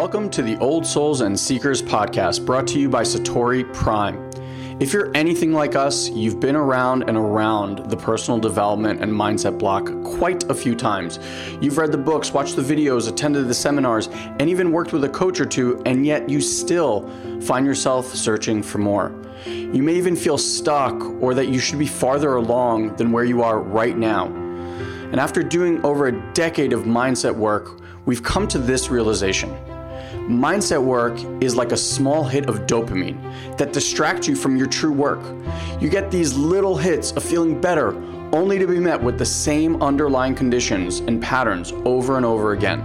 Welcome to the Old Souls and Seekers podcast brought to you by Satori Prime. If you're anything like us, you've been around and around the personal development and mindset block quite a few times. You've read the books, watched the videos, attended the seminars, and even worked with a coach or two, and yet you still find yourself searching for more. You may even feel stuck or that you should be farther along than where you are right now. And after doing over a decade of mindset work, we've come to this realization. Mindset work is like a small hit of dopamine that distracts you from your true work. You get these little hits of feeling better only to be met with the same underlying conditions and patterns over and over again.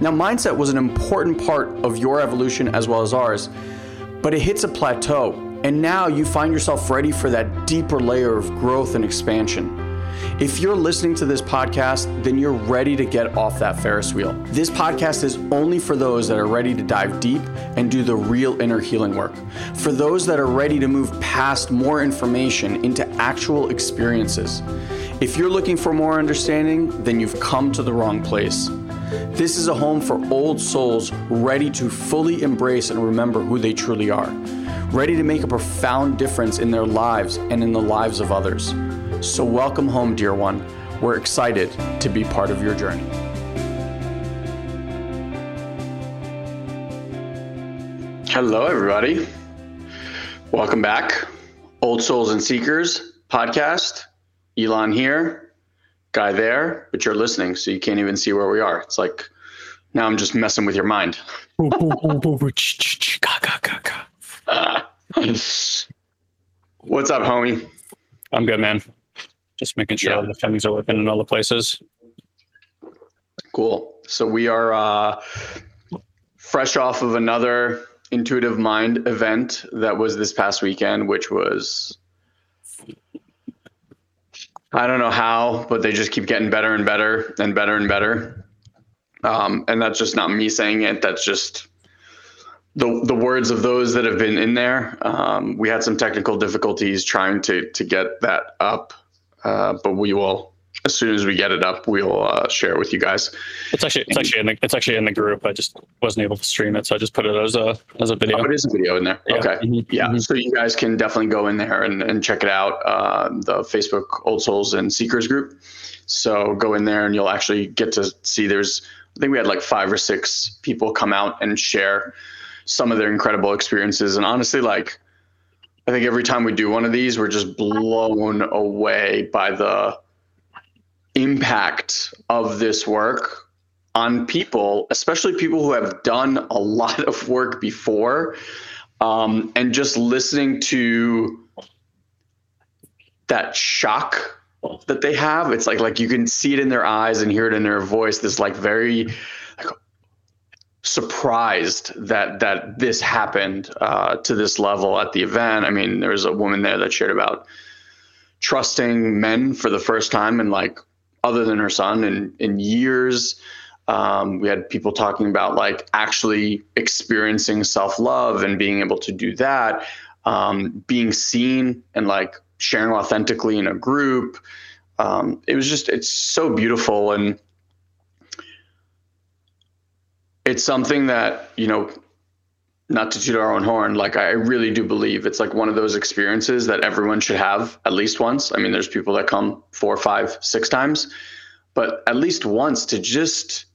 Now, mindset was an important part of your evolution as well as ours, but it hits a plateau, and now you find yourself ready for that deeper layer of growth and expansion. If you're listening to this podcast, then you're ready to get off that Ferris wheel. This podcast is only for those that are ready to dive deep and do the real inner healing work. For those that are ready to move past more information into actual experiences. If you're looking for more understanding, then you've come to the wrong place. This is a home for old souls ready to fully embrace and remember who they truly are, ready to make a profound difference in their lives and in the lives of others. So, welcome home, dear one. We're excited to be part of your journey. Hello, everybody. Welcome back. Old Souls and Seekers podcast. Elon here, guy there, but you're listening, so you can't even see where we are. It's like now I'm just messing with your mind. What's up, homie? I'm good, man. Just making sure yeah. the things are working in all the places. Cool. So we are uh, fresh off of another Intuitive Mind event that was this past weekend, which was I don't know how, but they just keep getting better and better and better and better. Um, and that's just not me saying it. That's just the the words of those that have been in there. Um, we had some technical difficulties trying to to get that up uh, but we will as soon as we get it up, we'll uh, share it with you guys. It's actually it's actually in the it's actually in the group. I just wasn't able to stream it, so I just put it as a as a video. Oh, it is a video in there. Yeah. Okay, mm-hmm. yeah. Mm-hmm. So you guys can definitely go in there and, and check it out. Uh, the Facebook Old Souls and Seekers group. So go in there and you'll actually get to see. There's I think we had like five or six people come out and share some of their incredible experiences, and honestly, like I think every time we do one of these, we're just blown away by the impact of this work on people, especially people who have done a lot of work before. Um, and just listening to that shock that they have, it's like like you can see it in their eyes and hear it in their voice. This like very surprised that that this happened uh, to this level at the event. I mean, there was a woman there that shared about trusting men for the first time and like other than her son in in years. Um, we had people talking about like actually experiencing self love and being able to do that, um, being seen and like sharing authentically in a group. Um, it was just it's so beautiful and it's something that you know not to toot our own horn like i really do believe it's like one of those experiences that everyone should have at least once. I mean there's people that come four five six times but at least once to just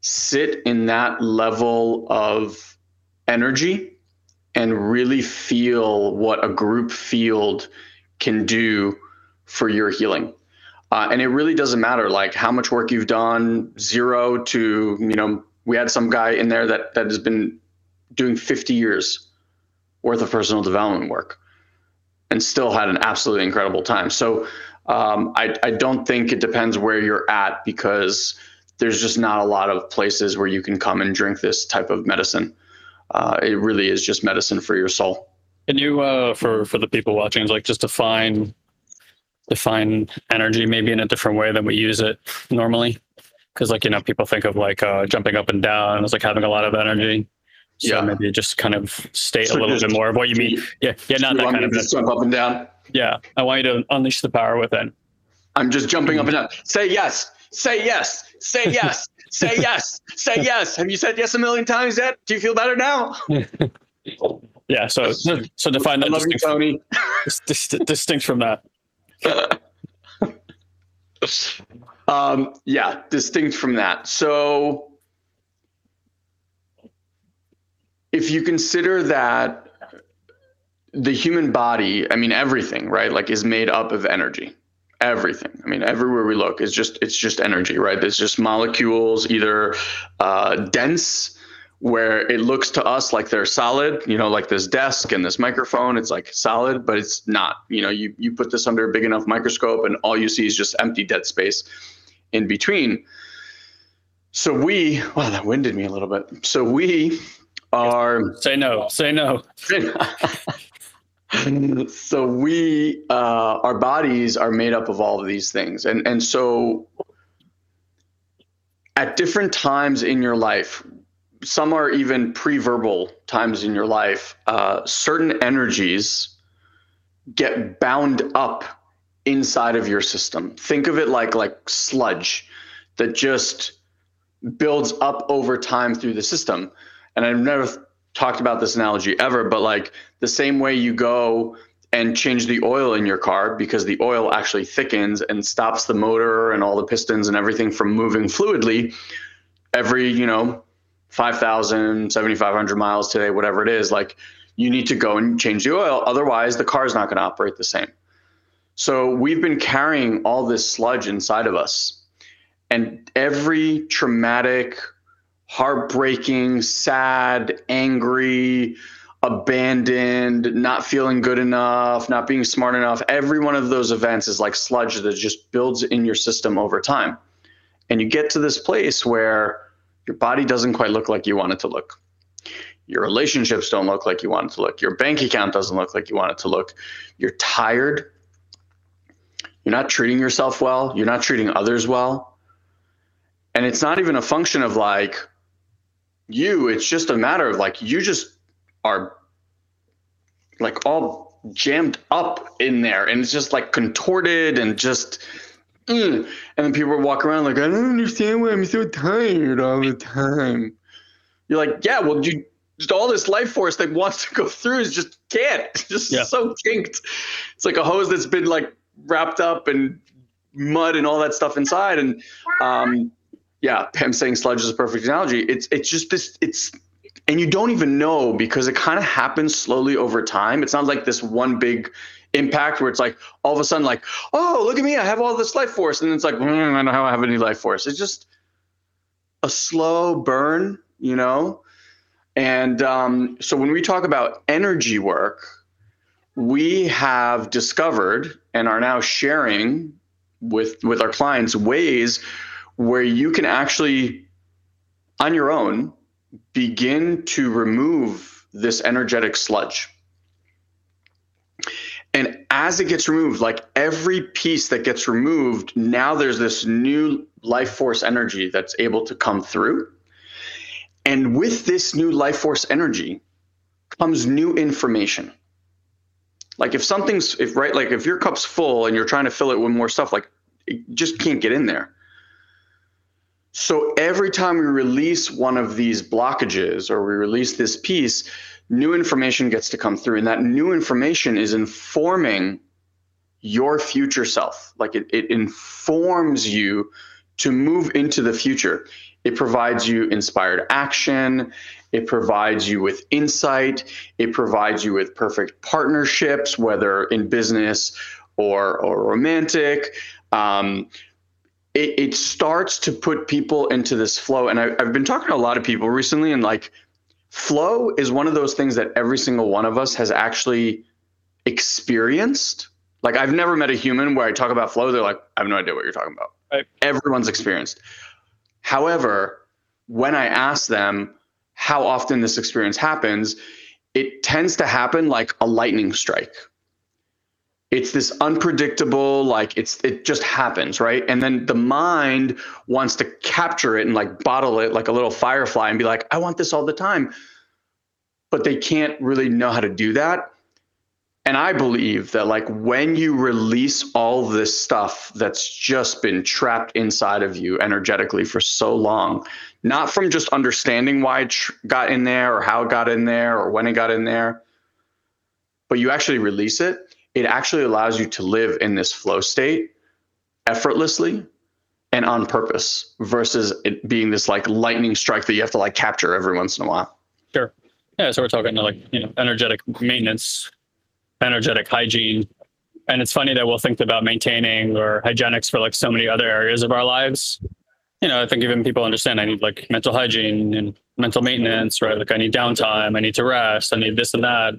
sit in that level of energy and really feel what a group field can do for your healing. Uh, and it really doesn't matter like how much work you've done zero to you know we had some guy in there that that has been doing 50 years worth of personal development work and still had an absolutely incredible time. So um, I, I don't think it depends where you're at because there's just not a lot of places where you can come and drink this type of medicine. Uh, it really is just medicine for your soul. Can you, uh, for for the people watching, like just define define energy maybe in a different way than we use it normally? Because like you know people think of like uh, jumping up and down as like having a lot of energy. So yeah. maybe just kind of state so a little bit more of what you mean. Yeah, yeah, not that kind of just jump up and down. Yeah, I want you to unleash the power within. I'm just jumping up and down. Say yes. Say yes. Say yes. say yes. Say yes. Have you said yes a million times yet? Do you feel better now? yeah. So so define that love you, distinct, Tony. dis- distinct from that. Um, yeah, distinct from that. So if you consider that the human body, I mean everything, right? Like is made up of energy. Everything. I mean, everywhere we look is just it's just energy, right? It's just molecules, either uh, dense, where it looks to us like they're solid, you know, like this desk and this microphone, it's like solid, but it's not. You know, you you put this under a big enough microscope, and all you see is just empty dead space in between. So we, well, that winded me a little bit. So we are Say no. Say no. so we uh, our bodies are made up of all of these things and and so at different times in your life some are even pre-verbal times in your life uh, certain energies get bound up inside of your system. Think of it like like sludge that just builds up over time through the system. And i've never talked about this analogy ever, but like the same way you go and change the oil in your car because the oil actually thickens and stops the motor and all the pistons and everything from moving fluidly every, you know, 5,000, 7,500 miles today, whatever it is, like you need to go and change the oil. Otherwise, the car is not going to operate the same. So we've been carrying all this sludge inside of us. And every traumatic heartbreaking, sad, angry, abandoned, not feeling good enough, not being smart enough. Every one of those events is like sludge that just builds in your system over time. And you get to this place where your body doesn't quite look like you want it to look. Your relationships don't look like you want it to look. Your bank account doesn't look like you want it to look. You're tired. You're not treating yourself well. You're not treating others well. And it's not even a function of like, you it's just a matter of like you just are like all jammed up in there and it's just like contorted and just mm. and then people walk around like i don't understand why i'm so tired all the time you're like yeah well you just all this life force that wants to go through is just can't it's just yeah. so kinked it's like a hose that's been like wrapped up in mud and all that stuff inside and um yeah, Pam saying sludge is a perfect analogy. It's it's just this it's and you don't even know because it kind of happens slowly over time. It's not like this one big impact where it's like all of a sudden like, oh, look at me, I have all this life force, and it's like, mm, I don't have any life force. It's just a slow burn, you know. And um, so when we talk about energy work, we have discovered and are now sharing with with our clients ways where you can actually, on your own, begin to remove this energetic sludge. And as it gets removed, like every piece that gets removed, now there's this new life force energy that's able to come through. And with this new life force energy comes new information. Like if something's if right, like if your cup's full and you're trying to fill it with more stuff, like it just can't get in there. So every time we release one of these blockages or we release this piece, new information gets to come through. And that new information is informing your future self. Like it, it informs you to move into the future. It provides you inspired action. It provides you with insight. It provides you with perfect partnerships, whether in business or, or romantic. Um, it, it starts to put people into this flow. And I, I've been talking to a lot of people recently, and like flow is one of those things that every single one of us has actually experienced. Like I've never met a human where I talk about flow, they're like, I have no idea what you're talking about. Right. Everyone's experienced. However, when I ask them how often this experience happens, it tends to happen like a lightning strike it's this unpredictable like it's it just happens right? And then the mind wants to capture it and like bottle it like a little firefly and be like i want this all the time. But they can't really know how to do that. And I believe that like when you release all this stuff that's just been trapped inside of you energetically for so long, not from just understanding why it got in there or how it got in there or when it got in there, but you actually release it, it actually allows you to live in this flow state effortlessly and on purpose versus it being this like lightning strike that you have to like capture every once in a while. Sure. Yeah. So we're talking like, you know, energetic maintenance energetic hygiene. And it's funny that we'll think about maintaining or hygienics for like so many other areas of our lives. You know, I think even people understand I need like mental hygiene and mental maintenance, right? Like I need downtime, I need to rest, I need this and that.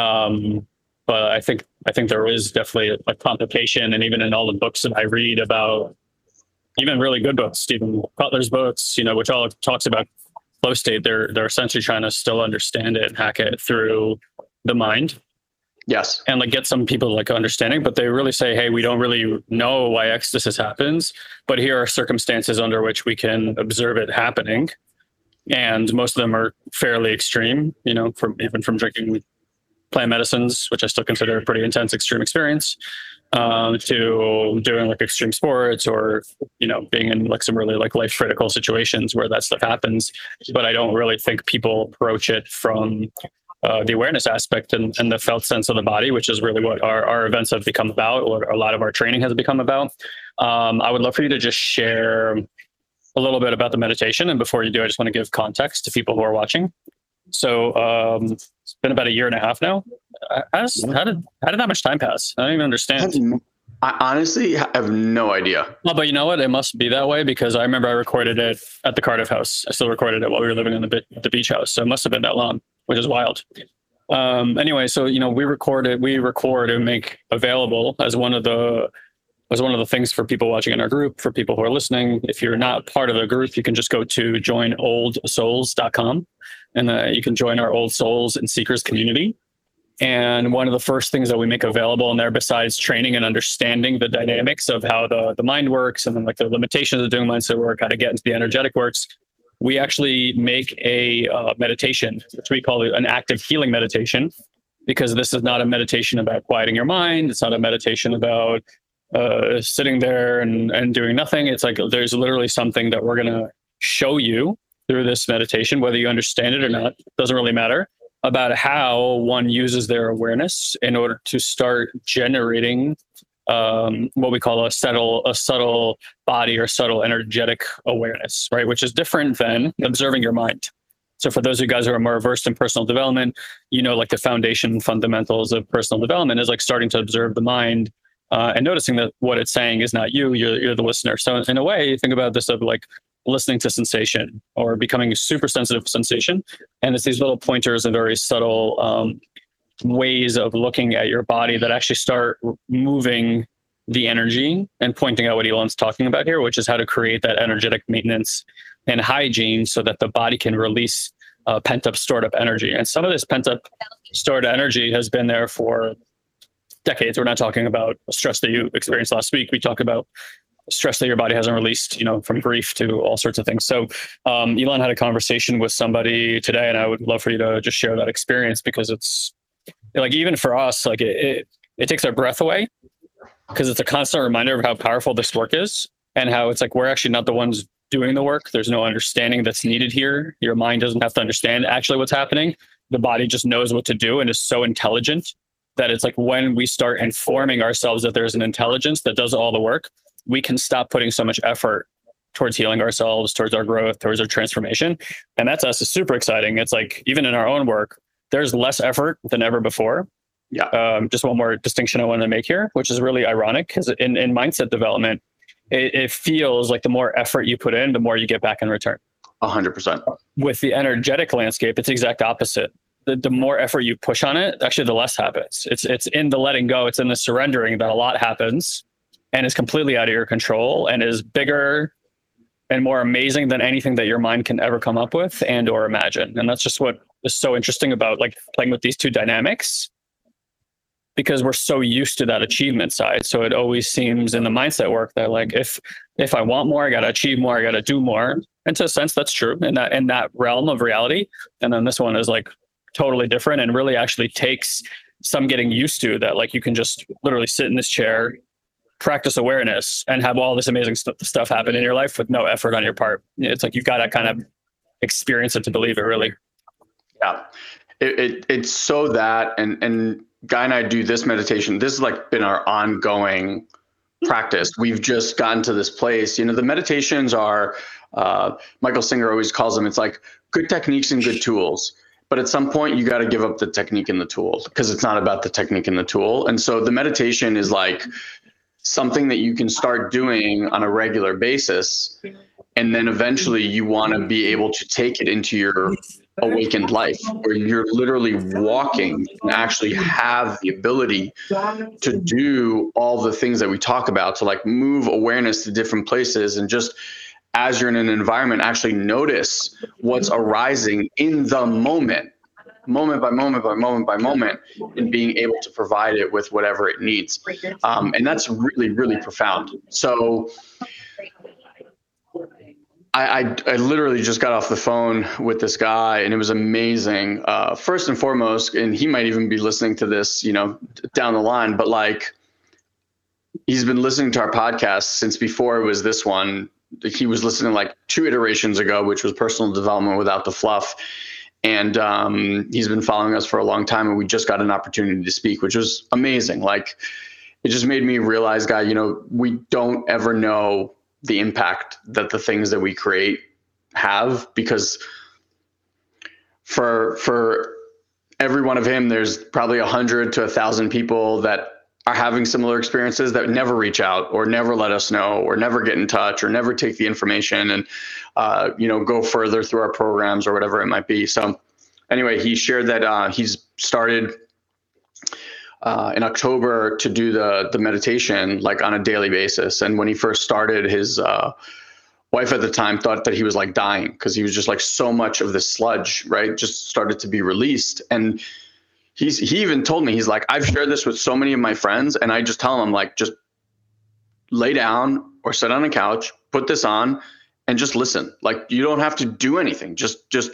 Um, but I think I think there is definitely a complication, and even in all the books that I read about, even really good books, Steven Kotler's books, you know, which all talks about flow state, they're they're essentially trying to still understand it and hack it through the mind Yes. And like get some people like understanding, but they really say, hey, we don't really know why ecstasis happens, but here are circumstances under which we can observe it happening. And most of them are fairly extreme, you know, from even from drinking plant medicines, which I still consider a pretty intense extreme experience, um, to doing like extreme sports or, you know, being in like some really like life critical situations where that stuff happens. But I don't really think people approach it from uh, the awareness aspect and, and, the felt sense of the body, which is really what our, our events have become about, what a lot of our training has become about. Um, I would love for you to just share a little bit about the meditation. And before you do, I just want to give context to people who are watching. So um, been about a year and a half now. How, how did how did that much time pass? I don't even understand. I honestly have no idea. Well, but you know what? It must be that way because I remember I recorded it at the Cardiff House. I still recorded it while we were living in the, the beach house. So it must have been that long which is wild. Um, anyway, so you know, we record it, we record and make available as one of the as one of the things for people watching in our group, for people who are listening. If you're not part of the group, you can just go to joinoldsouls.com and uh, you can join our Old Souls and Seekers community. And one of the first things that we make available in there, besides training and understanding the dynamics of how the, the mind works and then like the limitations of doing mindset work, how to get into the energetic works, we actually make a uh, meditation, which we call an active healing meditation, because this is not a meditation about quieting your mind. It's not a meditation about uh, sitting there and, and doing nothing. It's like there's literally something that we're going to show you through this meditation, whether you understand it or not, doesn't really matter, about how one uses their awareness in order to start generating um, what we call a subtle a subtle body or subtle energetic awareness, right? Which is different than observing your mind. So for those of you guys who are more versed in personal development, you know, like the foundation fundamentals of personal development is like starting to observe the mind uh, and noticing that what it's saying is not you, you're, you're the listener. So in a way, think about this of like listening to sensation or becoming super sensitive to sensation. And it's these little pointers and very subtle um, ways of looking at your body that actually start moving the energy and pointing out what Elon's talking about here, which is how to create that energetic maintenance and hygiene so that the body can release uh, pent up, stored up energy. And some of this pent up, stored energy has been there for decades. We're not talking about stress that you experienced last week. We talk about stress that your body hasn't released, you know, from grief to all sorts of things. So, um, Elon had a conversation with somebody today, and I would love for you to just share that experience because it's like even for us, like it, it, it takes our breath away because it's a constant reminder of how powerful this work is and how it's like we're actually not the ones doing the work. There's no understanding that's needed here. Your mind doesn't have to understand actually what's happening. The body just knows what to do and is so intelligent that it's like when we start informing ourselves that there's an intelligence that does all the work, we can stop putting so much effort towards healing ourselves, towards our growth, towards our transformation. And that's us is super exciting. It's like even in our own work, there's less effort than ever before. Yeah. Um, just one more distinction I want to make here, which is really ironic because in, in mindset development, it, it, feels like the more effort you put in, the more you get back in return. A hundred percent. With the energetic landscape, it's the exact opposite. The, the more effort you push on it, actually, the less happens. It's it's in the letting go, it's in the surrendering that a lot happens, and is completely out of your control, and is bigger and more amazing than anything that your mind can ever come up with and or imagine. And that's just what is so interesting about like playing with these two dynamics because we're so used to that achievement side so it always seems in the mindset work that like if if i want more i got to achieve more i got to do more and to a sense that's true in that in that realm of reality and then this one is like totally different and really actually takes some getting used to that like you can just literally sit in this chair practice awareness and have all this amazing st- stuff happen in your life with no effort on your part. It's like you've got to kind of experience it to believe it really. Yeah. It, it, it's so that and and guy and i do this meditation. This has like been our ongoing practice. We've just gotten to this place. You know the meditations are uh, michael singer always calls them it's like good techniques and good tools but at some point you got to give up the technique and the tool because it's not about the technique and the tool. And so the meditation is like something that you can start doing on a regular basis and then eventually you want to be able to take it into your awakened life where you're literally walking and actually have the ability to do all the things that we talk about to like move awareness to different places and just as you're in an environment actually notice what's arising in the moment moment by moment by moment by moment and being able to provide it with whatever it needs um, and that's really really profound so I, I, I, literally just got off the phone with this guy and it was amazing. Uh, first and foremost, and he might even be listening to this, you know, down the line, but like he's been listening to our podcast since before it was this one. He was listening like two iterations ago, which was personal development without the fluff. And um, he's been following us for a long time and we just got an opportunity to speak, which was amazing. Like it just made me realize, guy, you know, we don't ever know the impact that the things that we create have because for for every one of him there's probably a hundred to a thousand people that are having similar experiences that never reach out or never let us know or never get in touch or never take the information and uh, you know go further through our programs or whatever it might be so anyway he shared that uh, he's started uh, in October to do the the meditation like on a daily basis. And when he first started, his uh, wife at the time thought that he was like dying because he was just like so much of the sludge, right? Just started to be released. And he's he even told me he's like I've shared this with so many of my friends, and I just tell them like just lay down or sit on a couch, put this on, and just listen. Like you don't have to do anything. Just just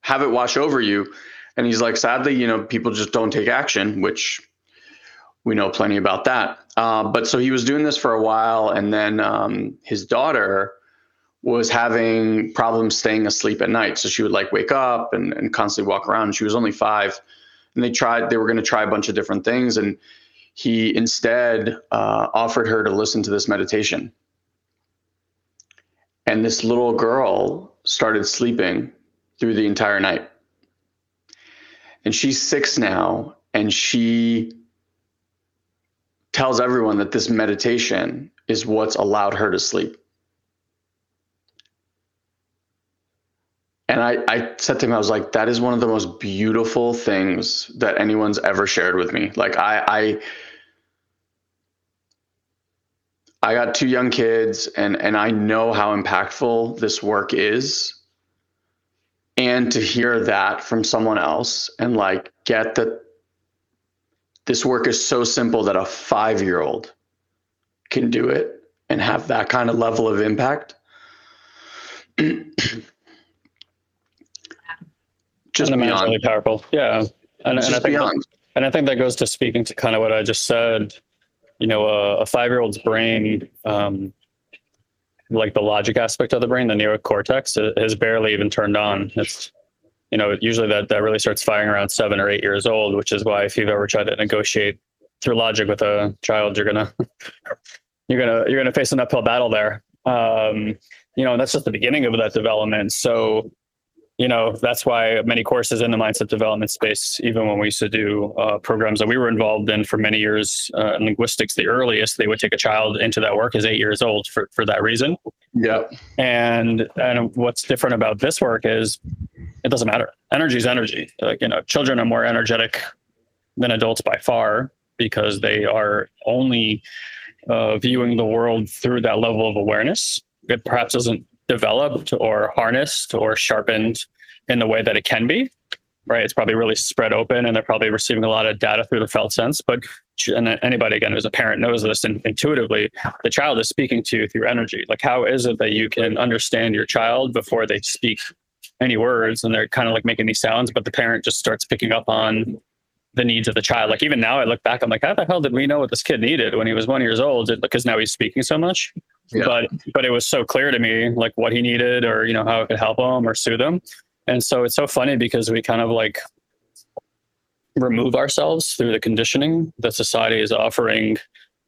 have it wash over you and he's like, sadly, you know, people just don't take action, which we know plenty about that. Uh, but so he was doing this for a while, and then um, his daughter was having problems staying asleep at night. So she would like wake up and, and constantly walk around. She was only five, and they tried. They were going to try a bunch of different things, and he instead uh, offered her to listen to this meditation. And this little girl started sleeping through the entire night and she's six now and she tells everyone that this meditation is what's allowed her to sleep I, I said to him i was like that is one of the most beautiful things that anyone's ever shared with me like i i I got two young kids and and I know how impactful this work is and to hear that from someone else and like get that this work is so simple that a five year old can do it and have that kind of level of impact. just beyond. really powerful. Yeah. And, and I think beyond. That, and I think that goes to speaking to kind of what I just said. You know, a, a five year old's brain um, like the logic aspect of the brain, the neocortex, has barely even turned on. It's you know usually that that really starts firing around seven or eight years old, which is why if you've ever tried to negotiate through logic with a child, you're gonna you're gonna you're gonna face an uphill battle there. Um, you know, that's just the beginning of that development. So you know that's why many courses in the mindset development space even when we used to do uh, programs that we were involved in for many years uh, in linguistics the earliest they would take a child into that work is eight years old for, for that reason. Yeah. And and what's different about this work is it doesn't matter. Energy is energy. Like you know children are more energetic than adults by far because they are only uh, viewing the world through that level of awareness. It perhaps doesn't developed or harnessed or sharpened in the way that it can be right? It's probably really spread open and they're probably receiving a lot of data through the felt sense but and anybody again who's a parent knows this and intuitively the child is speaking to you through energy. Like how is it that you can understand your child before they speak any words and they're kind of like making these sounds but the parent just starts picking up on the needs of the child. Like even now, I look back, I'm like, how the hell did we know what this kid needed when he was one years old? Because now he's speaking so much. Yeah. But but it was so clear to me like what he needed, or you know how it could help him or soothe him. And so it's so funny because we kind of like remove ourselves through the conditioning that society is offering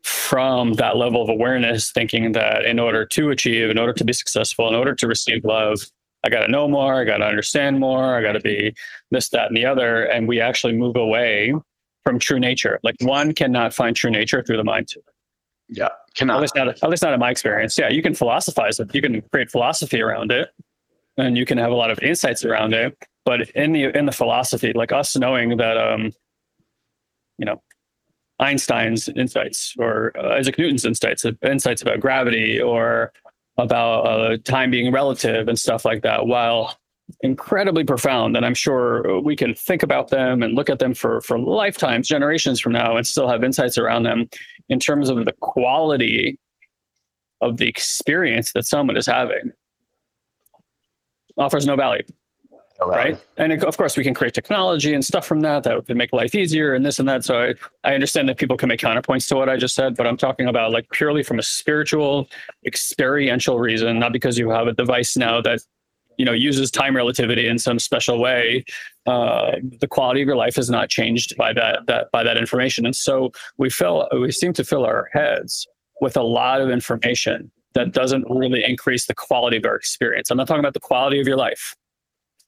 from that level of awareness, thinking that in order to achieve, in order to be successful, in order to receive love, I got to know more, I got to understand more, I got to be this, that, and the other. And we actually move away from true nature. Like one cannot find true nature through the mind. Yeah, cannot. At least not, at least not in my experience. Yeah, you can philosophize it. You can create philosophy around it, and you can have a lot of insights around it. But in the in the philosophy, like us knowing that, um, you know, Einstein's insights or uh, Isaac Newton's insights, insights about gravity or about uh, time being relative and stuff like that, while incredibly profound. And I'm sure we can think about them and look at them for, for lifetimes, generations from now, and still have insights around them in terms of the quality of the experience that someone is having. Offers no value right? And of course, we can create technology and stuff from that that would make life easier and this and that. So I, I understand that people can make counterpoints to what I just said, but I'm talking about like purely from a spiritual, experiential reason, not because you have a device now that you know uses time relativity in some special way. Uh, the quality of your life is not changed by that that by that information, and so we fill we seem to fill our heads with a lot of information that doesn't really increase the quality of our experience. I'm not talking about the quality of your life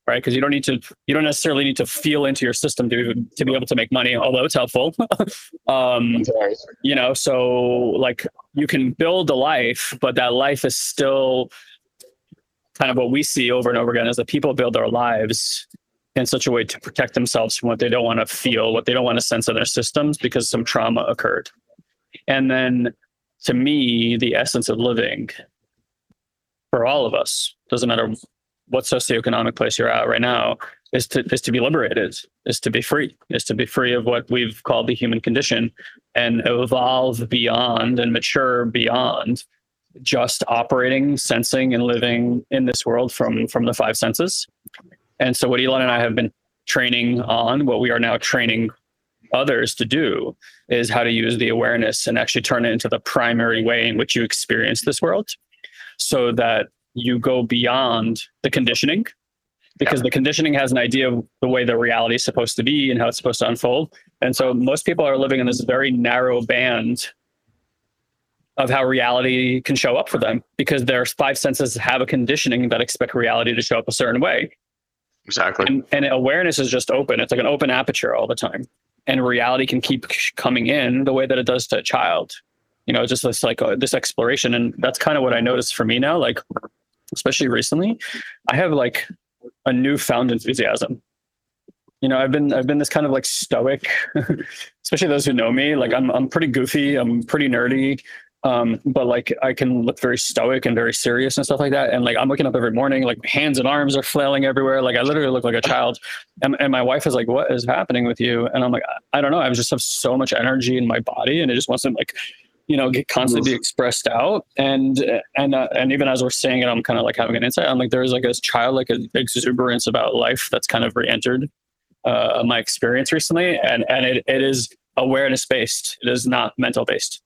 right? Because you don't need to, you don't necessarily need to feel into your system to to be able to make money, although it's helpful. um, you know, so like you can build a life, but that life is still kind of what we see over and over again is that people build their lives in such a way to protect themselves from what they don't want to feel, what they don't want to sense in their systems because some trauma occurred. And then to me, the essence of living for all of us, doesn't matter what socioeconomic place you're at right now is to is to be liberated, is to be free, is to be free of what we've called the human condition and evolve beyond and mature beyond just operating, sensing, and living in this world from from the five senses. And so what Elon and I have been training on, what we are now training others to do is how to use the awareness and actually turn it into the primary way in which you experience this world so that you go beyond the conditioning because yeah. the conditioning has an idea of the way the reality is supposed to be and how it's supposed to unfold. And so most people are living in this very narrow band of how reality can show up for them because their five senses have a conditioning that expect reality to show up a certain way. Exactly. And, and awareness is just open. It's like an open aperture all the time. And reality can keep coming in the way that it does to a child. You know, just this like uh, this exploration. And that's kind of what I noticed for me now. Like especially recently, I have like a newfound enthusiasm. You know, I've been I've been this kind of like stoic, especially those who know me. Like I'm I'm pretty goofy, I'm pretty nerdy, um, but like I can look very stoic and very serious and stuff like that. And like I'm waking up every morning, like hands and arms are flailing everywhere. Like I literally look like a child. And, and my wife is like, "What is happening with you?" And I'm like, "I don't know. I just have so much energy in my body, and it just wants to like you know get constantly expressed out. And and uh, and even as we're saying it i'm kind of like having an insight. I'm like there's like this childlike exuberance about life that's kind of re-entered uh, my experience recently. And and it, it is awareness based it is not mental based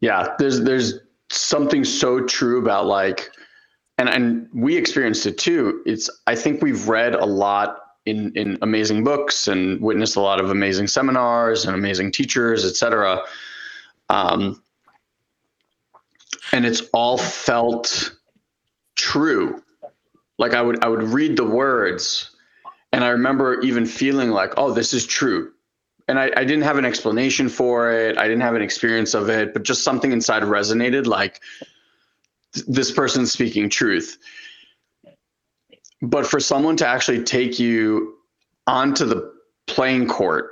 yeah there's there's something so true about like and and we experienced it too. It's i think we've read a lot in in amazing books and witnessed a lot of amazing seminars and amazing teachers, etc. Um, and it's all felt true. Like I would I would read the words, and I remember even feeling like, oh, this is true. And I, I didn't have an explanation for it. I didn't have an experience of it, but just something inside resonated like this person's speaking truth but for someone to actually take you onto the playing court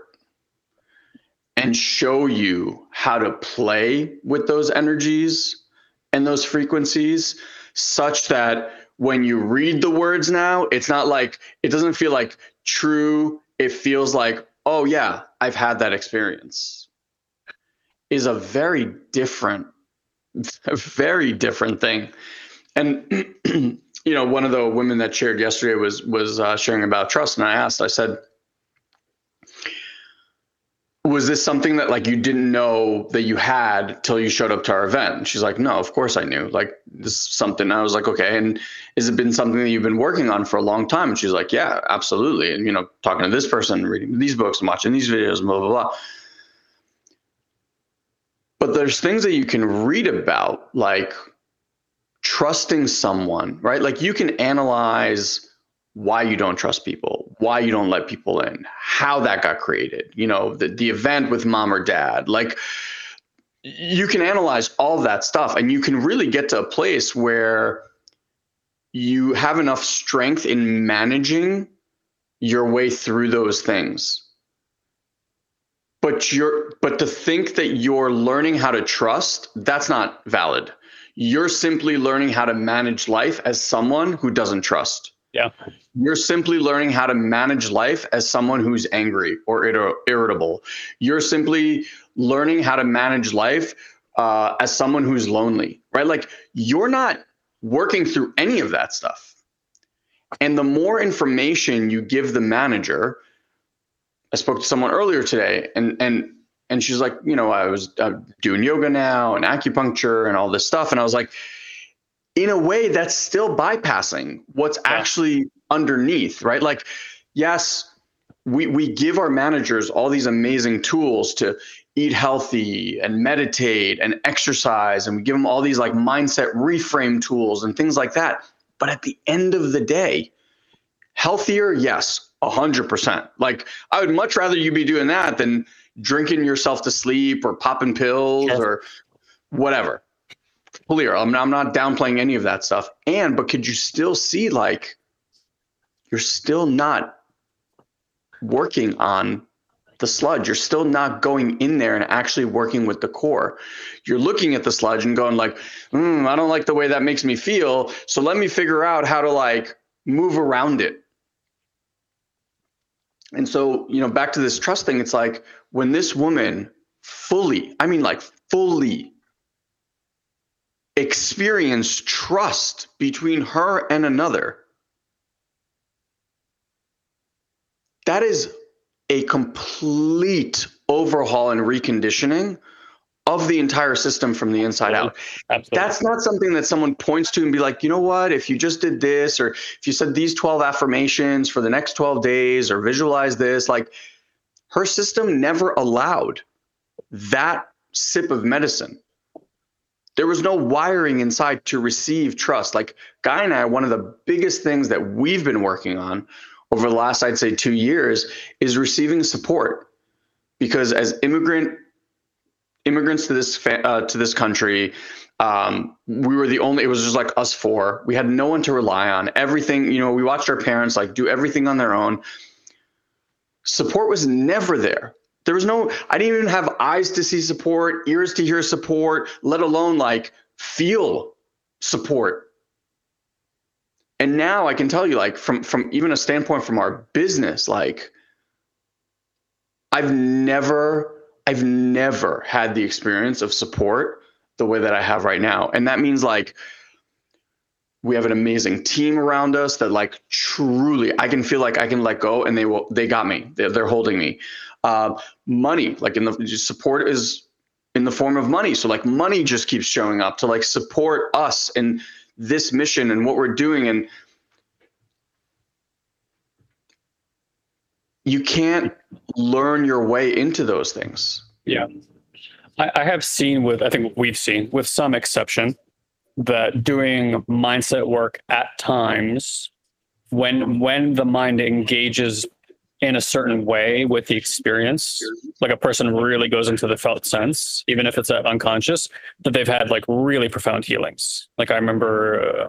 and show you how to play with those energies and those frequencies such that when you read the words now, it's not like, it doesn't feel like true. It feels like, oh, yeah, I've had that experience, is a very different, a very different thing. And you know, one of the women that shared yesterday was was uh, sharing about trust, and I asked, I said, was this something that like you didn't know that you had till you showed up to our event? And she's like, no, of course I knew. Like this is something. I was like, okay. And has it been something that you've been working on for a long time? And she's like, yeah, absolutely. And you know, talking to this person, reading these books, and watching these videos, blah blah blah. But there's things that you can read about, like trusting someone, right? Like you can analyze why you don't trust people, why you don't let people in, how that got created, you know, the, the event with mom or dad. Like you can analyze all that stuff and you can really get to a place where you have enough strength in managing your way through those things. But you're but to think that you're learning how to trust, that's not valid. You're simply learning how to manage life as someone who doesn't trust. Yeah. You're simply learning how to manage life as someone who's angry or ir- irritable. You're simply learning how to manage life uh, as someone who's lonely, right? Like you're not working through any of that stuff. And the more information you give the manager, I spoke to someone earlier today, and and and she's like, you know, I was uh, doing yoga now and acupuncture and all this stuff, and I was like, in a way that's still bypassing what's yeah. actually underneath, right? Like, yes, we, we give our managers all these amazing tools to eat healthy and meditate and exercise, and we give them all these like mindset reframe tools and things like that. But at the end of the day, healthier, yes, 100%. Like, I would much rather you be doing that than drinking yourself to sleep or popping pills or whatever clear. I'm not, I'm not downplaying any of that stuff. And but could you still see like you're still not working on the sludge. You're still not going in there and actually working with the core. You're looking at the sludge and going like, mm, I don't like the way that makes me feel. So let me figure out how to like move around it. And so, you know, back to this trust thing, it's like when this woman fully, I mean like fully experienced trust between her and another, that is a complete overhaul and reconditioning of the entire system from the inside out. Absolutely. That's not something that someone points to and be like, you know what, if you just did this, or if you said these 12 affirmations for the next 12 days, or visualize this, like her system never allowed that sip of medicine. There was no wiring inside to receive trust. Like Guy and I, one of the biggest things that we've been working on over the last, I'd say, two years is receiving support. Because as immigrant immigrants to this uh, to this country, um, we were the only. It was just like us four. We had no one to rely on. Everything, you know, we watched our parents like do everything on their own. Support was never there. There was no, I didn't even have eyes to see support, ears to hear support, let alone like feel support. And now I can tell you, like, from from even a standpoint from our business, like I've never, I've never had the experience of support the way that I have right now. And that means like we have an amazing team around us that like truly I can feel like I can let go and they will they got me. They're, they're holding me. Uh, money, like in the support is in the form of money. So like money just keeps showing up to like support us in this mission and what we're doing. And you can't learn your way into those things. Yeah. I, I have seen with, I think we've seen with some exception that doing mindset work at times when when the mind engages in a certain way with the experience like a person really goes into the felt sense even if it's unconscious that they've had like really profound healings like i remember uh,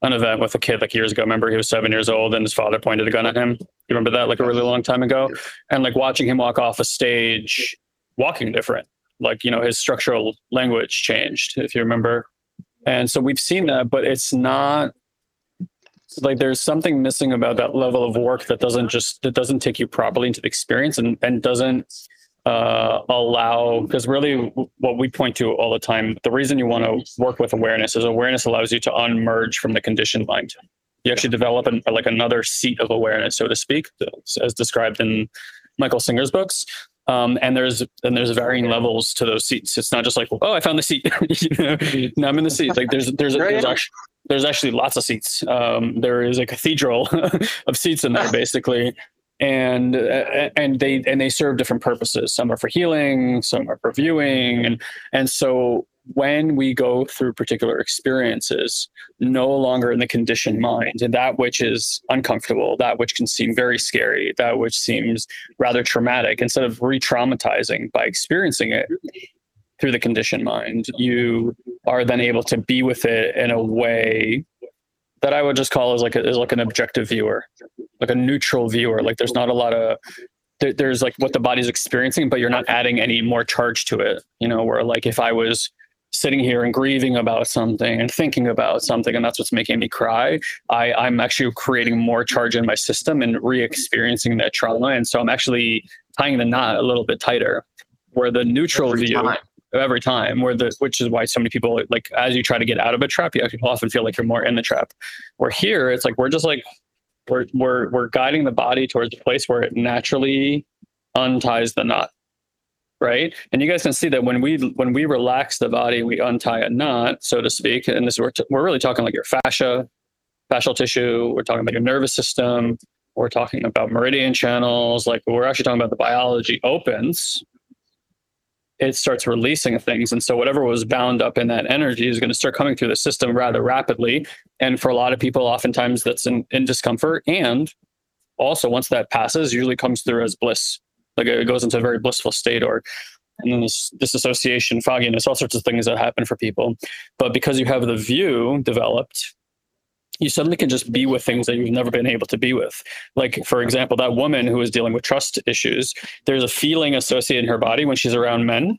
an event with a kid like years ago I remember he was seven years old and his father pointed a gun at him you remember that like a really long time ago? And like watching him walk off a stage walking different like you know his structural language changed if you remember. And so we've seen that but it's not like there's something missing about that level of work that doesn't just that doesn't take you properly into the experience and and doesn't uh, allow because really what we point to all the time the reason you want to work with awareness is awareness allows you to unmerge from the conditioned mind you actually develop an, like another seat of awareness so to speak as described in michael singer's books Um, and there's and there's varying levels to those seats. It's not just like, oh, I found the seat. you know, now I'm in the seat. Like there's there's there's actually there's actually lots of seats. Um, there is a cathedral of seats in there, basically, and uh, and they and they serve different purposes. Some are for healing, some are for viewing, and and so when we go through particular experiences, no longer in the conditioned mind, and that which is uncomfortable, that which can seem very scary, that which seems rather traumatic, instead of re traumatizing by experiencing it through the conditioned mind, you are then able to be with it in a way that I would just call as like a, as like an objective viewer, like a neutral viewer. Like there's not a lot of there, there's like what the body's experiencing, but you're not adding any more charge to it. You know, where like if I was sitting here and grieving about something and thinking about something and that's what's making me cry. I, i'm actually creating more charge in my system and re-experiencing that trauma and so i'm actually tying the knot a little bit tighter. Where the neutral every view time. every time where the which is why so many people like as you try to get out of a trap you often feel like you're more in the trap. Where here it's like we're just like we're we're we're guiding the body towards a place where it naturally unties the knot right? And you guys can see that when we when we relax the body, we untie a knot, so to speak. And this we're t- we're really talking like your fascia, fascial tissue. We're talking about your nervous system. We're talking about meridian channels. Like we're actually talking about the biology opens. It starts releasing things, and so whatever was bound up in that energy is going to start coming through the system rather rapidly. And for a lot of people, oftentimes that's in, in discomfort. And also, once that passes, usually comes through as bliss like it goes into a very blissful state or and then this disassociation fogginess all sorts of things that happen for people. But because you have the view developed you suddenly can just be with things that you've never been able to be with. Like for example that woman who is dealing with trust issues there's a feeling associated in her body when she's around men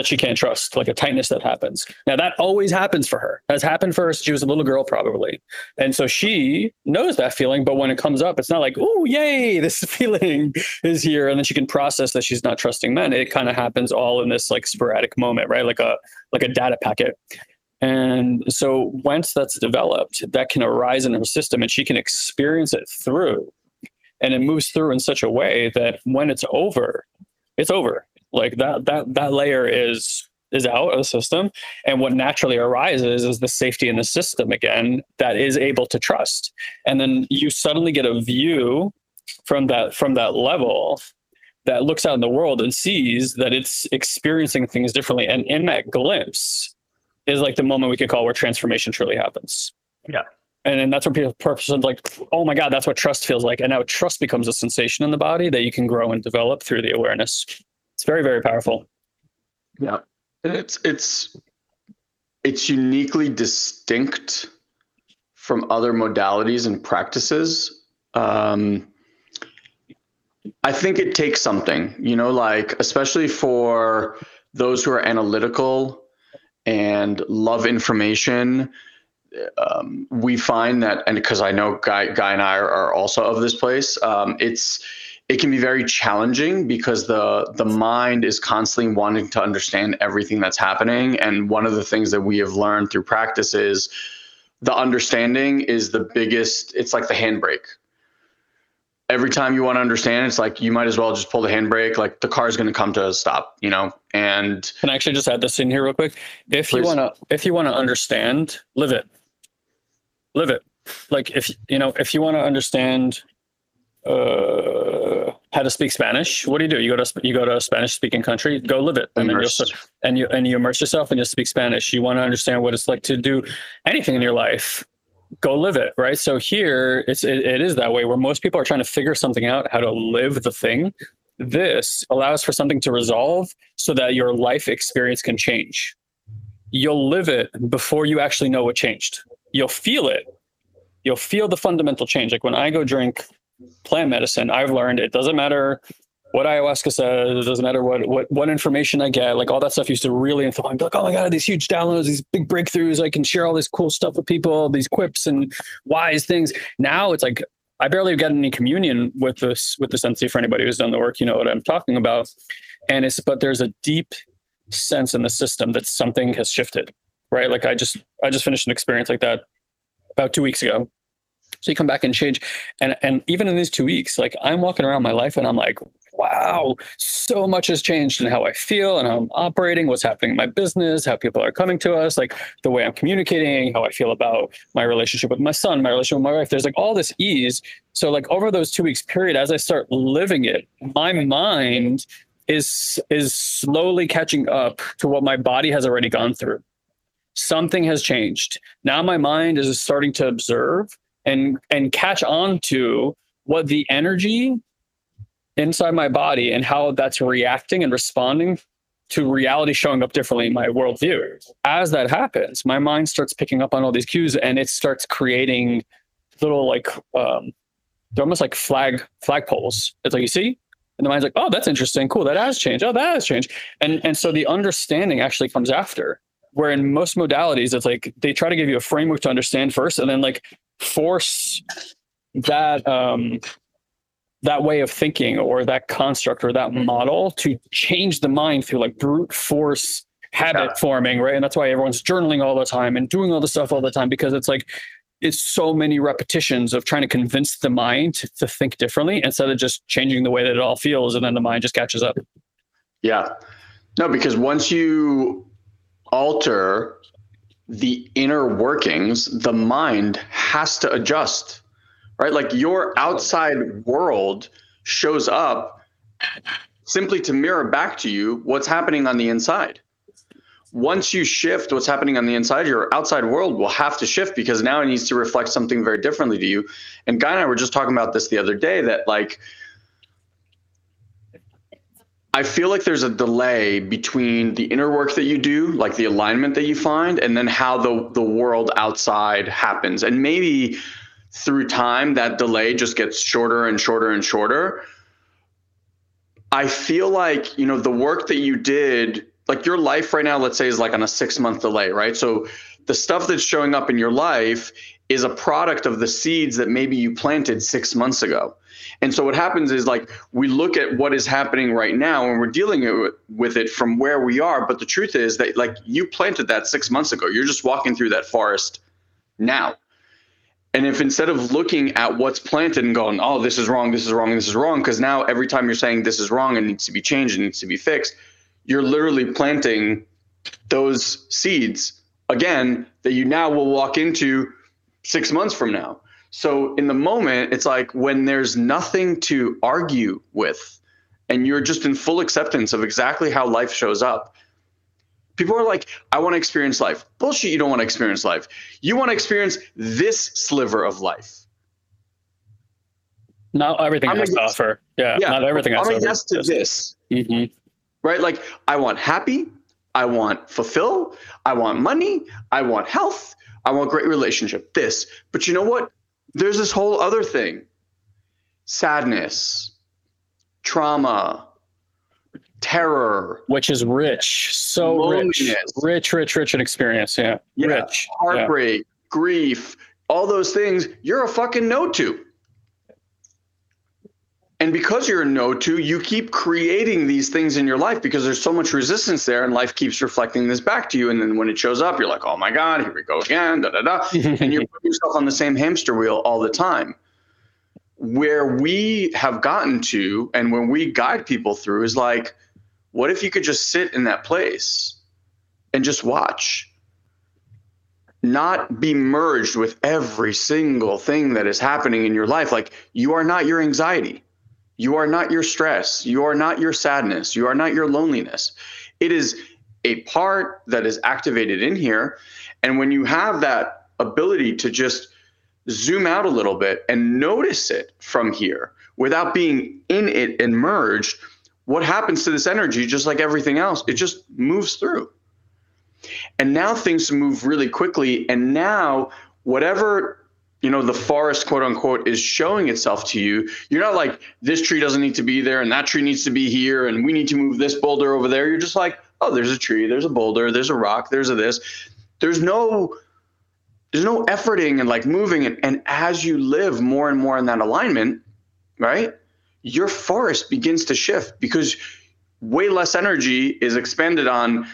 that she can't trust, like a tightness that happens. Now that always happens for her. Has happened for her since she was a little girl, probably. And so she knows that feeling, but when it comes up, it's not like, oh, yay, this feeling is here. And then she can process that she's not trusting men. It kind of happens all in this like sporadic moment, right? Like a like a data packet. And so once that's developed, that can arise in her system and she can experience it through. And it moves through in such a way that when it's over, it's over like that that that layer is is out of the system. And what naturally arises is the safety in the system again that is able to trust. And then you suddenly get a view from that from that level that looks out in the world and sees that it's experiencing things differently. And in that glimpse is like the moment we could call where transformation truly happens. Yeah. And then that's where people purpose like oh my god that's what trust feels like. And now trust becomes a sensation in the body that you can grow and develop through the awareness it's very very powerful. Yeah. And it's it's it's uniquely distinct from other modalities and practices. Um, i think it takes something you know like especially for those who are analytical and love information um, we find that and because i know guy guy and i are, are also of this place um, it's it can be very challenging because the the mind is constantly wanting to understand everything that's happening. And one of the things that we have learned through practice is the understanding is the biggest it's like the handbrake. Every time you want to understand it's like you might as well just pull the handbrake like the car is going to come to a stop you know? And can i actually just add this in here real quick? If please. you want to if you want to understand live it. Live it. Like if you know if you want to understand uh, how to speak Spanish. What do you do? You go to you go to a Spanish speaking country, go live it, and then you and you and you immerse yourself and you speak Spanish. You want to understand what it's like to do anything in your life. Go live it, right? So here it's it, it is that way where most people are trying to figure something out how to live the thing. This allows for something to resolve so that your life experience can change. You'll live it before you actually know what changed. You'll feel it. You'll feel the fundamental change. Like when I go drink plant medicine, I've learned it doesn't matter what ayahuasca says, it doesn't matter what what what information I get, like all that stuff used to really influence. Be like, oh my god, these huge downloads, these big breakthroughs. I can share all this cool stuff with people, these quips and wise things. Now it's like I barely get any communion with this with the sensei for anybody who's done the work. You know what I'm talking about, and it's but there's a deep sense in the system that something has shifted, right? Like I just I just finished an experience like that about two weeks ago so you come back and change. And and even in these two weeks, like I'm walking around my life and I'm like, wow, so much has changed in how I feel and how I'm operating, what's happening in my business, how people are coming to us, like the way I'm communicating, how I feel about my relationship with my son, my relationship with my wife. There's like all this ease. So like over those two weeks period, as I start living it, my mind is is slowly catching up to what my body has already gone through. Something has changed. Now my mind is starting to observe and and catch on to what the energy inside my body and how that's reacting and responding to reality showing up differently in my worldview. As that happens, my mind starts picking up on all these cues and it starts creating little like um, they're almost like flag flag poles. It's like you see, and the mind's like, oh, that's interesting, cool, that has changed. Oh, that has changed, and and so the understanding actually comes after. Where in most modalities, it's like they try to give you a framework to understand first, and then like force that um that way of thinking or that construct or that model to change the mind through like brute force habit forming, right? And that's why everyone's journaling all the time and doing all the stuff all the time because it's like it's so many repetitions of trying to convince the mind to, to think differently instead of just changing the way that it all feels and then the mind just catches up. Yeah. No, because once you alter the inner workings, the mind has to adjust right? Like your outside world shows up simply to mirror back to you what's happening on the inside. Once you shift what's happening on the inside, your outside world will have to shift because now it needs to reflect something very differently to you. And Guy and I were just talking about this the other day that like I feel like there's a delay between the inner work that you do, like the alignment that you find, and then how the the world outside happens. And maybe through time, that delay just gets shorter and shorter and shorter. I feel like, you know, the work that you did, like your life right now, let's say, is like on a six month delay, right? So the stuff that's showing up in your life is a product of the seeds that maybe you planted six months ago. And so what happens is like we look at what is happening right now and we're dealing with it from where we are. But the truth is that like you planted that six months ago. You're just walking through that forest now. And if instead of looking at what's planted and going, oh, this is wrong, this is wrong, this is wrong, because now every time you're saying this is wrong and needs to be changed, it needs to be fixed, you're literally planting those seeds again that you now will walk into six months from now. So in the moment, it's like when there's nothing to argue with and you're just in full acceptance of exactly how life shows up, People are like, I want to experience life. Bullshit, you don't want to experience life. You want to experience this sliver of life. Not everything I'm has to offer. Yeah, yeah, not everything has I'm a yes to this. Mm-hmm. Right? Like, I want happy. I want fulfill. I want money. I want health. I want great relationship. This. But you know what? There's this whole other thing sadness, trauma, terror, which is rich, so rich, rich, rich, rich in experience. Yeah, yeah. rich, heartbreak, yeah. grief, all those things. You're a fucking no to. And because you're a no to, you keep creating these things in your life because there's so much resistance there, and life keeps reflecting this back to you. And then when it shows up, you're like, oh my God, here we go again, da da da. and you're putting yourself on the same hamster wheel all the time. Where we have gotten to, and when we guide people through, is like, what if you could just sit in that place and just watch? Not be merged with every single thing that is happening in your life. Like you are not your anxiety. You are not your stress. You are not your sadness. You are not your loneliness. It is a part that is activated in here. And when you have that ability to just zoom out a little bit and notice it from here without being in it and merged, what happens to this energy, just like everything else? It just moves through. And now things move really quickly. And now, whatever you know the forest quote unquote is showing itself to you. You're not like this tree doesn't need to be there and that tree needs to be here and we need to move this boulder over there. You're just like oh there's a tree there's a boulder there's a rock there's a this. There's no there's no efforting and like moving and, and as you live more and more in that alignment right your forest begins to shift because way less energy is expended on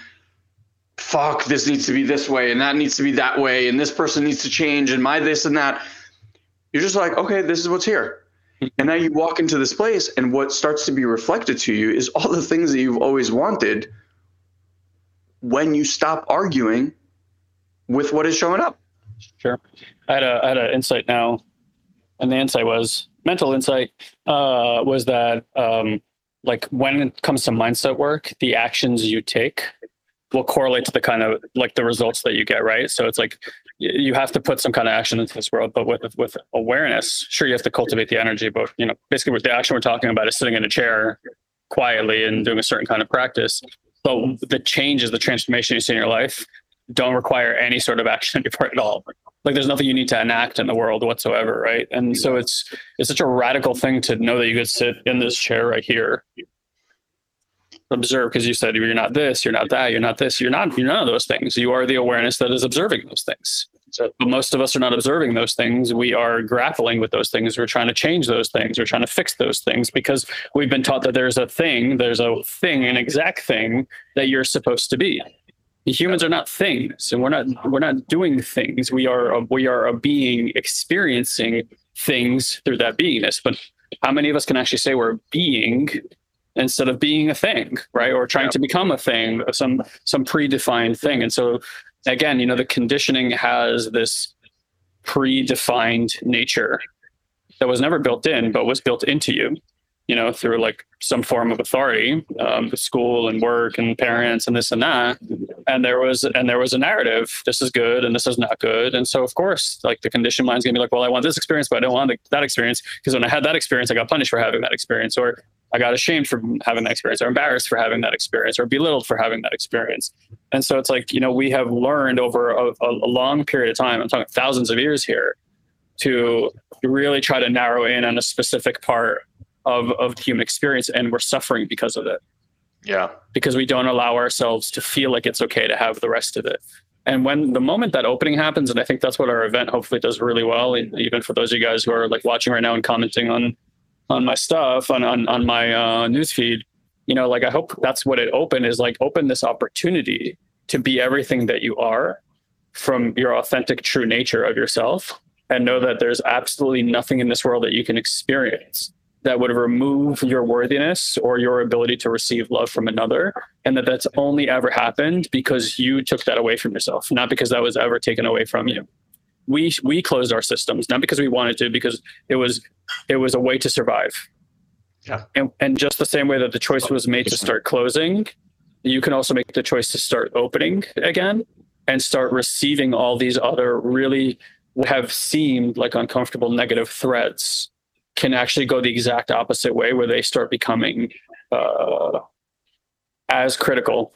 fuck this needs to be this way and that needs to be that way and this person needs to change and my this and that you're just like okay this is what's here And now you walk into this place, and what starts to be reflected to you is all the things that you've always wanted when you stop arguing with what is showing up. Sure. I had a I had an insight now, and the insight was mental insight uh, was that um, like when it comes to mindset work, the actions you take will correlate to the kind of like the results that you get. Right. So it's like you have to put some kind of action into this world, but with with awareness, sure you have to cultivate the energy. But you know, basically, what the action we're talking about is sitting in a chair quietly and doing a certain kind of practice. But the changes, the transformation you see in your life, don't require any sort of action on your part at all. Like there's nothing you need to enact in the world whatsoever, right? And so it's it's such a radical thing to know that you could sit in this chair right here, observe because you said you're not this, you're not that, you're not this, you're not you're none of those things. You are the awareness that is observing those things. So, but most of us are not observing those things. We are grappling with those things. We're trying to change those things. We're trying to fix those things because we've been taught that there's a thing, there's a thing, an exact thing that you're supposed to be humans are not things and we're not we're not doing things we are a, we are a being experiencing things through that beingness but how many of us can actually say we're being instead of being a thing right or trying yeah. to become a thing some some predefined thing and so again you know the conditioning has this predefined nature that was never built in but was built into you you know, through like some form of authority, um, school and work and parents and this and that. And there was and there was a narrative. This is good and this is not good. And so of course, like the conditioned mind's gonna be like, well, I want this experience, but I don't want that experience because when I had that experience, I got punished for having that experience, or I got ashamed for having that experience, or embarrassed for having that experience, or belittled for having that experience. And so it's like you know we have learned over a, a long period of time. I'm talking thousands of years here to really try to narrow in on a specific part of of human experience and we're suffering because of it yeah because we don't allow ourselves to feel like it's okay to have the rest of it and when the moment that opening happens and i think that's what our event hopefully does really well even for those of you guys who are like watching right now and commenting on on my stuff on on, on my uh, news feed you know like i hope that's what it opened is like open this opportunity to be everything that you are from your authentic true nature of yourself and know that there's absolutely nothing in this world that you can experience that would remove your worthiness or your ability to receive love from another and that that's only ever happened because you took that away from yourself not because that was ever taken away from you we we closed our systems not because we wanted to because it was it was a way to survive. Yeah. And, and just the same way that the choice was made to start closing you can also make the choice to start opening again and start receiving all these other really have seemed like uncomfortable negative threads can actually go the exact opposite way where they start becoming uh, as critical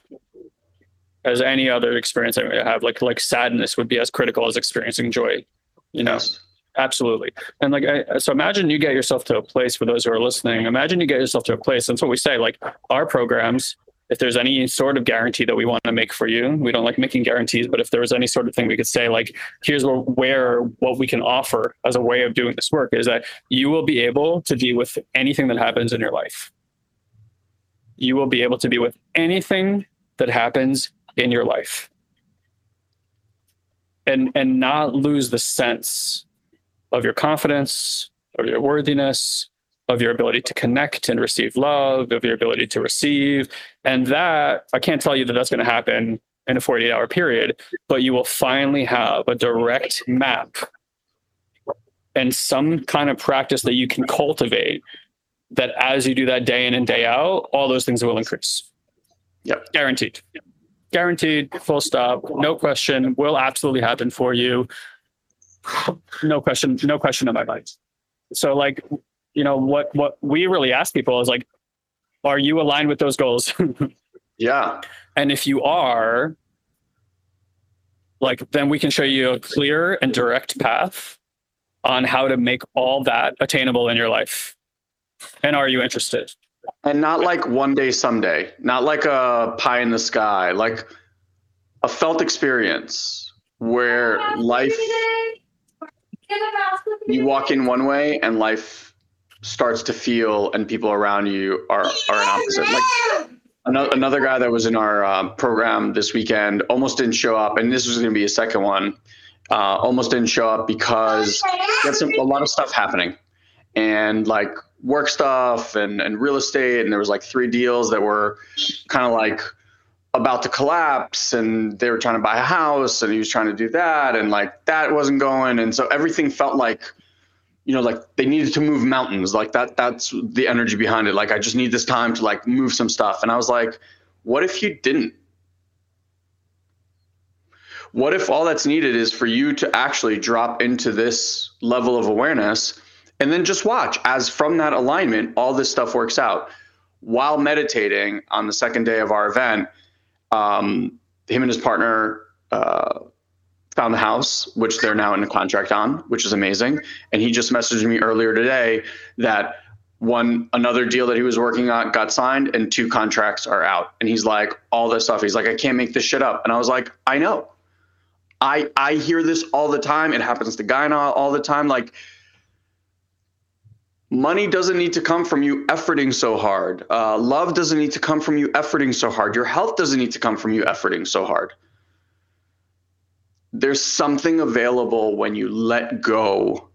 as any other experience I may have. Like like sadness would be as critical as experiencing joy. You know, yes. absolutely. And like I, so, imagine you get yourself to a place for those who are listening. Imagine you get yourself to a place. That's what we say. Like our programs if there's any sort of guarantee that we want to make for you, we don't like making guarantees, but if there was any sort of thing we could say, like, here's where, where what we can offer as a way of doing this work is that you will be able to deal with anything that happens in your life. You will be able to be with anything that happens in your life. And and not lose the sense of your confidence, of your worthiness, of your ability to connect and receive love, of your ability to receive. And that, I can't tell you that that's going to happen in a 48 hour period, but you will finally have a direct map and some kind of practice that you can cultivate that as you do that day in and day out, all those things will increase. Yep. Guaranteed. Guaranteed, full stop, no question, will absolutely happen for you. No question, no question in my mind. So like you know what what we really ask people is like are you aligned with those goals yeah and if you are like then we can show you a clear and direct path on how to make all that attainable in your life and are you interested and not like one day someday. Not like a pie in the sky. Like a felt experience where life you walk in one way and life starts to feel and people around you are are an opposite. Like another another guy that was in our uh, program this weekend almost didn't show up, and this was going to be a second one. Uh, almost didn't show up because he had some, a lot of stuff happening, and like work stuff and, and real estate. And there was like three deals that were kind of like about to collapse and they were trying to buy a house and he was trying to do that. And like that wasn't going. And so everything felt like, you know, like they needed to move mountains. Like that, that's the energy behind it. Like, I just need this time to like move some stuff. And I was like, what if you didn't? What if all that's needed is for you to actually drop into this level of awareness and then just watch as from that alignment, all this stuff works out. While meditating on the second day of our event, um, him and his partner uh, found the house, which they're now in a contract on, which is amazing. And he just messaged me earlier today that one another deal that he was working on got signed and two contracts are out. And he's like, all this stuff. He's like, I can't make this shit up. And I was like, I know. I I hear this all the time. It happens to Guy all the time. Like money doesn't need to come from you efforting so hard. Uh, love doesn't need to come from you efforting so hard. Your health doesn't need to come from you efforting so hard. There's something available when you let go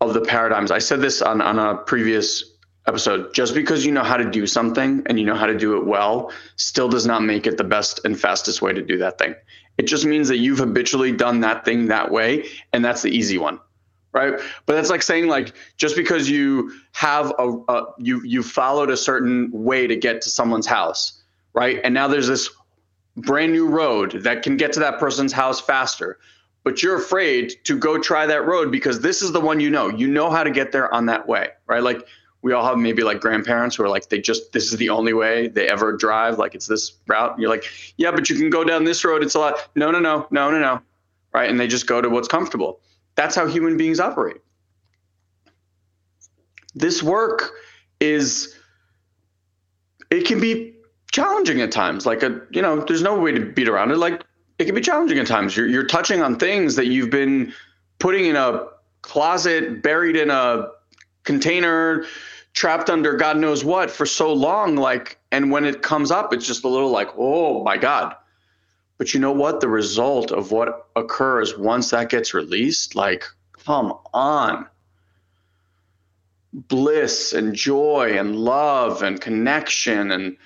of the paradigms. I said this on, on a previous episode. Just because you know how to do something and you know how to do it well still does not make it the best and fastest way to do that thing. It just means that you've habitually done that thing that way, and that's the easy one right? But that's like saying like just because you have a, a, you you followed a certain way to get to someone's house right? And now there's this brand new road that can get to that person's house faster. But you're afraid to go try that road because this is the one you know. You know how to get there on that way right? Like we all have maybe like grandparents who are like they just this is the only way they ever drive like it's this route. And you're like yeah but you can go down this road it's a lot no no no no no no right? And they just go to what's comfortable that's how human beings operate. This work is, it can be challenging at times. Like a, you know, there's no way to beat around it. Like it can be challenging at times. You're, you're touching on things that you've been putting in a closet, buried in a container, trapped under God knows what for so long. Like, and when it comes up, it's just a little like, oh my God but you know what? The result of what occurs once that gets released, like, come on. Bliss and joy and love and connection and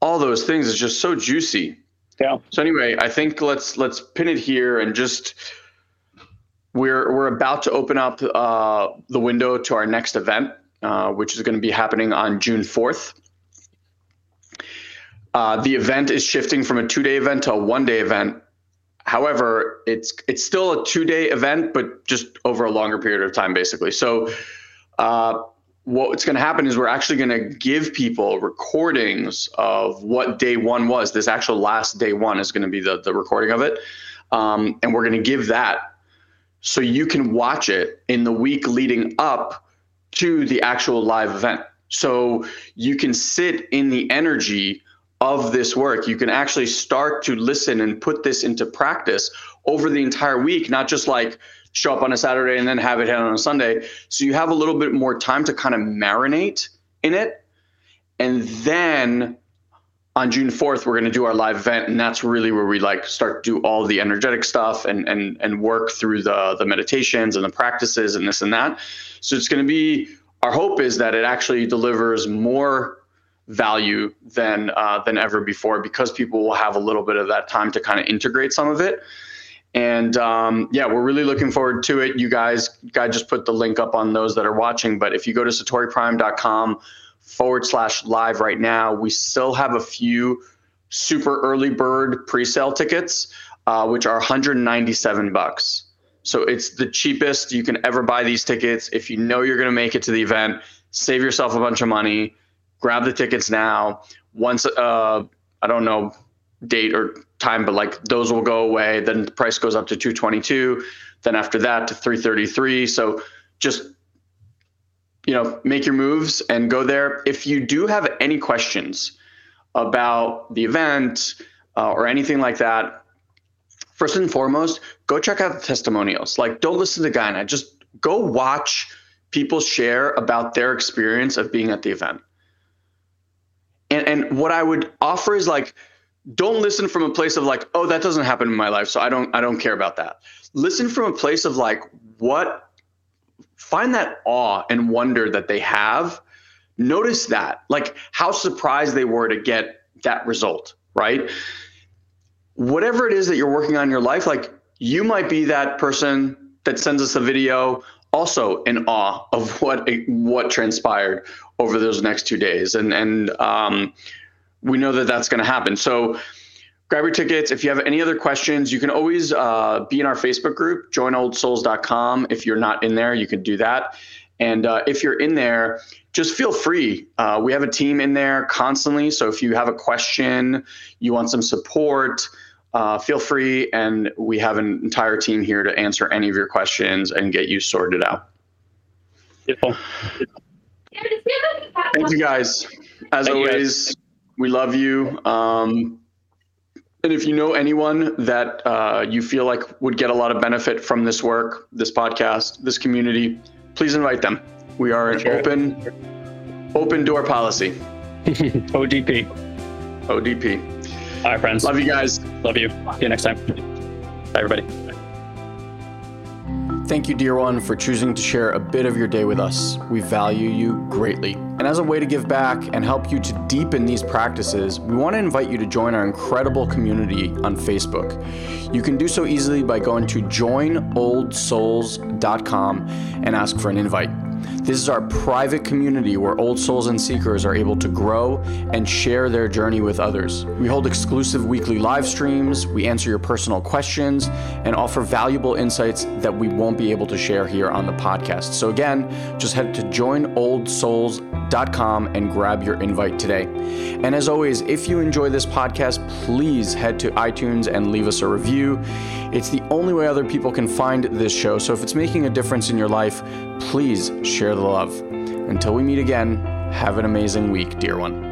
all those things is just so juicy. Yeah. So anyway, I think let's let's pin it here and just we're we're about to open up uh, the window to our next event, uh, which is going to be happening on June fourth. Uh, the event is shifting from a two-day event to a one-day event. However, it's it's still a two-day event, but just over a longer period of time, basically. So, uh, what's going to happen is we're actually going to give people recordings of what day one was. This actual last day one is going to be the the recording of it, um, and we're going to give that so you can watch it in the week leading up to the actual live event. So you can sit in the energy of this work. You can actually start to listen and put this into practice over the entire week, not just like show up on a Saturday and then have it hit on a Sunday. So you have a little bit more time to kind of marinate in it. And then on June 4th, we're going to do our live event. And that's really where we like start to do all the energetic stuff and, and, and work through the, the meditations and the practices and this and that. So it's going to be, our hope is that it actually delivers more value than uh, than ever before because people will have a little bit of that time to kind of integrate some of it. And um, yeah, we're really looking forward to it. You guys, guy just put the link up on those that are watching. But if you go to satoriprime.com forward slash live right now, we still have a few super early bird pre-sale tickets, uh, which are 197 bucks. So it's the cheapest you can ever buy these tickets. If you know you're going to make it to the event, save yourself a bunch of money grab the tickets now. Once uh, I don't know date or time, but like those will go away. Then the price goes up to 222. Then after that to 333. So just you know make your moves and go there. If you do have any questions about the event uh, or anything like that, first and foremost, go check out the testimonials. Like don't listen to the guy just go watch people share about their experience of being at the event and and what I would offer is like don't listen from a place of like, oh, that doesn't happen in my life, so I don't I don't care about that. Listen from a place of like what find that awe and wonder that they have. Notice that, like how surprised they were to get that result, right? Whatever it is that you're working on in your life, like you might be that person that sends us a video also in awe of what what transpired over those next two days, and and um, we know that that's going to happen. So grab your tickets. If you have any other questions, you can always uh, be in our Facebook group, joinoldSouls.com. If you're not in there, you can do that. And uh, if you're in there, just feel free. Uh, we have a team in there constantly. So if you have a question, you want some support, uh, feel free. And we have an entire team here to answer any of your questions and get you sorted out. Beautiful. Thank you guys. As Thank always, guys. we love you. Um, and if you know anyone that uh, you feel like would get a lot of benefit from this work, this podcast, this community, please invite them. We are an Sure. open, open door policy. ODP. ODP. All right, friends. Love you guys. Love you. See you next time. Bye, everybody. Thank you, dear one, for choosing to share a bit of your day with us. We value you greatly. And as a way to give back and help you to deepen these practices, we want to invite you to join our incredible community on Facebook. You can do so easily by going to joinoldsouls.com and ask for an invite. This is our private community where old souls and seekers are able to grow and share their journey with others. We hold exclusive weekly live streams, we answer your personal questions, and offer valuable insights that we won't be able to share here on the podcast. So, again, just head to joinoldsouls.com and grab your invite today. And as always, if you enjoy this podcast, please head to iTunes and leave us a review. It's the only way other people can find this show. So, if it's making a difference in your life, please share the love. Until we meet again, have an amazing week, dear one.